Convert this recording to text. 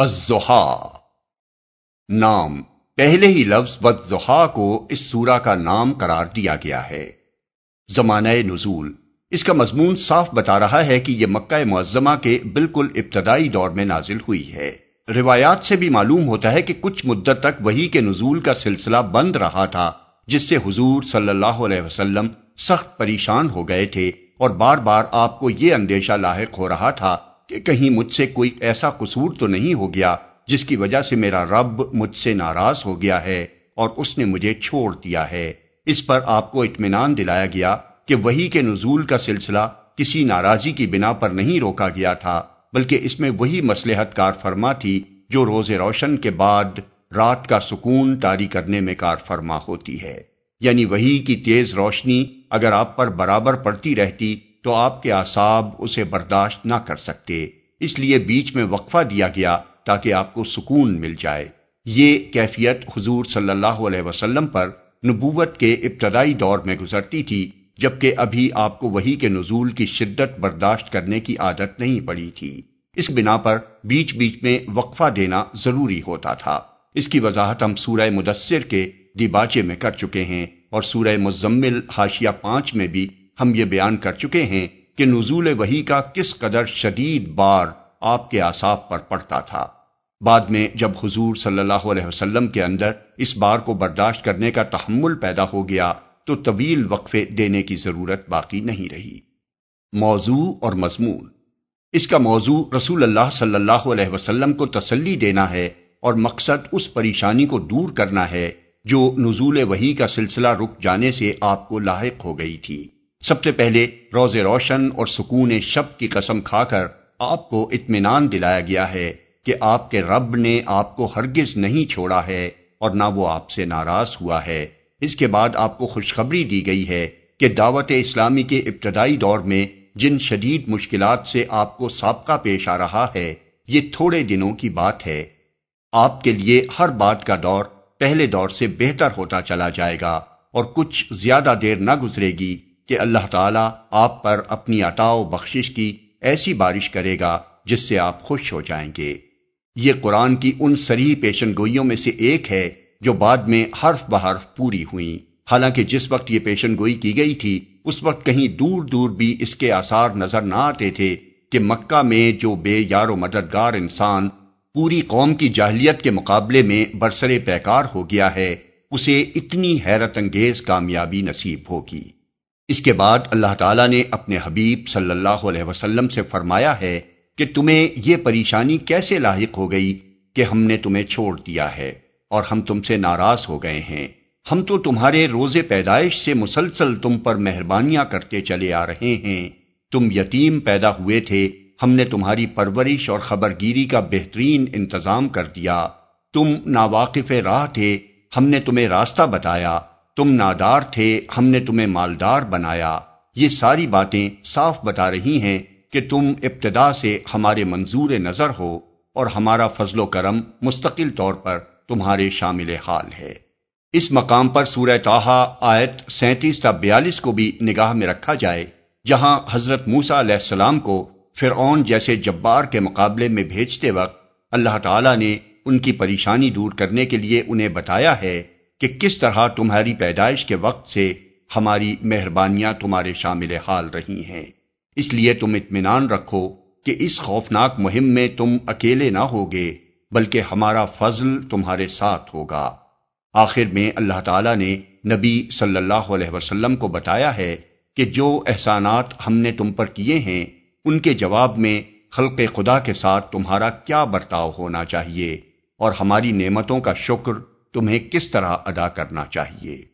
الزحا نام، پہلے ہی لفظ وزحا کو اس سورہ کا نام قرار دیا گیا ہے۔ زمانہ نزول۔ اس کا مضمون صاف بتا رہا ہے کہ یہ مکہ معظمہ کے بالکل ابتدائی دور میں نازل ہوئی ہے۔ روایات سے بھی معلوم ہوتا ہے کہ کچھ مدت تک وہی کے نزول کا سلسلہ بند رہا تھا، جس سے حضور صلی اللہ علیہ وسلم سخت پریشان ہو گئے تھے اور بار بار آپ کو یہ اندیشہ لاحق ہو رہا تھا کہ کہیں مجھ سے کوئی ایسا قصور تو نہیں ہو گیا جس کی وجہ سے میرا رب مجھ سے ناراض ہو گیا ہے اور اس نے مجھے چھوڑ دیا ہے۔ اس پر آپ کو اطمینان دلایا گیا کہ وہی کے نزول کا سلسلہ کسی ناراضی کی بنا پر نہیں روکا گیا تھا، بلکہ اس میں وہی مسلحت کار فرما تھی جو روز روشن کے بعد رات کا سکون تاری کرنے میں کار فرما ہوتی ہے۔ یعنی وہی کی تیز روشنی اگر آپ پر برابر پڑتی رہتی تو آپ کے اعصاب اسے برداشت نہ کر سکتے۔ اس لیے بیچ میں وقفہ دیا گیا تاکہ آپ کو سکون مل جائے۔ یہ کیفیت حضور صلی اللہ علیہ وسلم پر نبوت کے ابتدائی دور میں گزرتی تھی، جبکہ ابھی آپ کو وہی کے نزول کی شدت برداشت کرنے کی عادت نہیں پڑی تھی۔ اس بنا پر بیچ بیچ میں وقفہ دینا ضروری ہوتا تھا۔ اس کی وضاحت ہم سورہ مدثر کے دیباچے میں کر چکے ہیں اور سورہ مزمل حاشیہ پانچ میں بھی ہم یہ بیان کر چکے ہیں کہ نزول وہی کا کس قدر شدید بار آپ کے آساب پر پڑتا تھا۔ بعد میں جب حضور صلی اللہ علیہ وسلم کے اندر اس بار کو برداشت کرنے کا تحمل پیدا ہو گیا تو طویل وقفے دینے کی ضرورت باقی نہیں رہی۔ موضوع اور مضمون۔ اس کا موضوع رسول اللہ صلی اللہ علیہ وسلم کو تسلی دینا ہے اور مقصد اس پریشانی کو دور کرنا ہے جو نزول وہی کا سلسلہ رک جانے سے آپ کو لاحق ہو گئی تھی۔ سب سے پہلے روز روشن اور سکون شب کی قسم کھا کر آپ کو اطمینان دلایا گیا ہے کہ آپ کے رب نے آپ کو ہرگز نہیں چھوڑا ہے اور نہ وہ آپ سے ناراض ہوا ہے۔ اس کے بعد آپ کو خوشخبری دی گئی ہے کہ دعوت اسلامی کے ابتدائی دور میں جن شدید مشکلات سے آپ کو سابقہ پیش آ رہا ہے، یہ تھوڑے دنوں کی بات ہے۔ آپ کے لیے ہر بات کا دور پہلے دور سے بہتر ہوتا چلا جائے گا اور کچھ زیادہ دیر نہ گزرے گی کہ اللہ تعالیٰ آپ پر اپنی عطا و بخشش کی ایسی بارش کرے گا جس سے آپ خوش ہو جائیں گے۔ یہ قرآن کی ان سری پیشن گوئیوں میں سے ایک ہے جو بعد میں حرف بحرف پوری ہوئی حالانکہ جس وقت یہ پیشن گوئی کی گئی تھی، اس وقت کہیں دور دور بھی اس کے آثار نظر نہ آتے تھے کہ مکہ میں جو بے یار و مددگار انسان پوری قوم کی جاہلیت کے مقابلے میں برسر پیکار ہو گیا ہے، اسے اتنی حیرت انگیز کامیابی نصیب ہوگی۔ اس کے بعد اللہ تعالیٰ نے اپنے حبیب صلی اللہ علیہ وسلم سے فرمایا ہے کہ تمہیں یہ پریشانی کیسے لاحق ہو گئی کہ ہم نے تمہیں چھوڑ دیا ہے اور ہم تم سے ناراض ہو گئے ہیں۔ ہم تو تمہارے روز پیدائش سے مسلسل تم پر مہربانیاں کرتے چلے آ رہے ہیں۔ تم یتیم پیدا ہوئے تھے۔ ہم نے تمہاری پرورش اور خبرگیری کا بہترین انتظام کر دیا۔ تم ناواقف راہ تھے۔ ہم نے تمہیں راستہ بتایا۔ تم نادار تھے، ہم نے تمہیں مالدار بنایا۔ یہ ساری باتیں صاف بتا رہی ہیں کہ تم ابتدا سے ہمارے منظور نظر ہو اور ہمارا فضل و کرم مستقل طور پر تمہارے شامل حال ہے۔ اس مقام پر سورہ تاہا آیت سینتیس تا بیالیس کو بھی نگاہ میں رکھا جائے، جہاں حضرت موسا علیہ السلام کو فرعون جیسے جبار کے مقابلے میں بھیجتے وقت اللہ تعالی نے ان کی پریشانی دور کرنے کے لیے انہیں بتایا ہے کہ کس طرح تمہاری پیدائش کے وقت سے ہماری مہربانیاں تمہارے شامل حال رہی ہیں۔ اس لیے تم اطمینان رکھو کہ اس خوفناک مہم میں تم اکیلے نہ ہوگے، بلکہ ہمارا فضل تمہارے ساتھ ہوگا۔ آخر میں اللہ تعالی نے نبی صلی اللہ علیہ وسلم کو بتایا ہے کہ جو احسانات ہم نے تم پر کیے ہیں، ان کے جواب میں خلق خدا کے ساتھ تمہارا کیا برتاؤ ہونا چاہیے، اور ہماری نعمتوں کا شکر تمہیں کس طرح ادا کرنا چاہیے؟